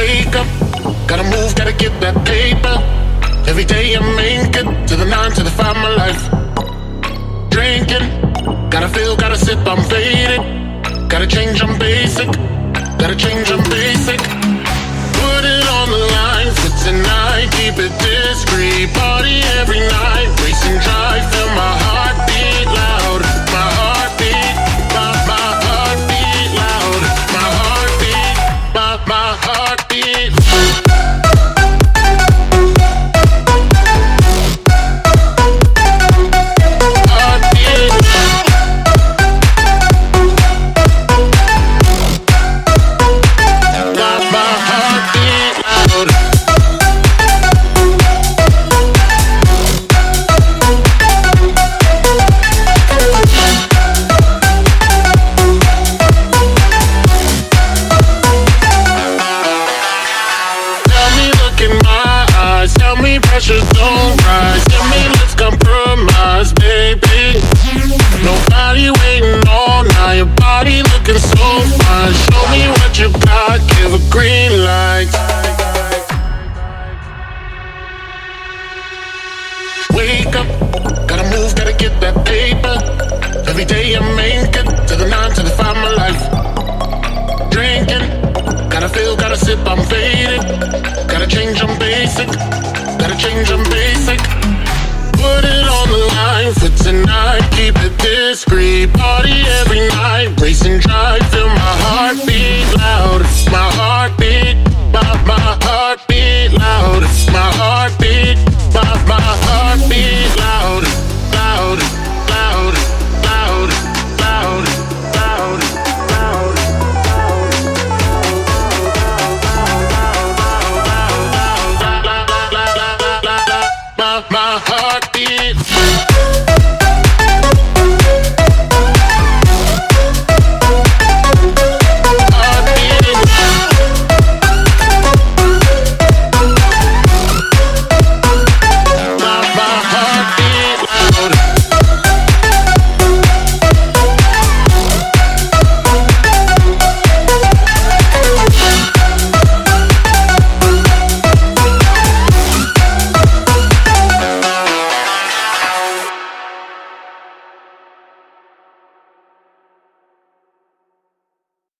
Wake up, gotta move, gotta get that paper. Every day I make it to the nine, to the five, my life. Drinking, gotta feel, gotta sip, I'm faded. Gotta change, I'm basic. Gotta change, I'm basic. Put it on the line for tonight, keep it discreet. Party every night, pressure don't rise. Tell me, let's compromise, baby. Nobody waiting all night. Your body looking so fine. Show me what you got. Give a green light. Wake up, gotta move, gotta get that paper. Every day I make it to the nine, to the five, my life. Drinking, gotta feel, gotta sip, I'm faded. Gotta change, I'm basic. Change, I'm basic. Put it on the line for tonight, keep it discreet. Party every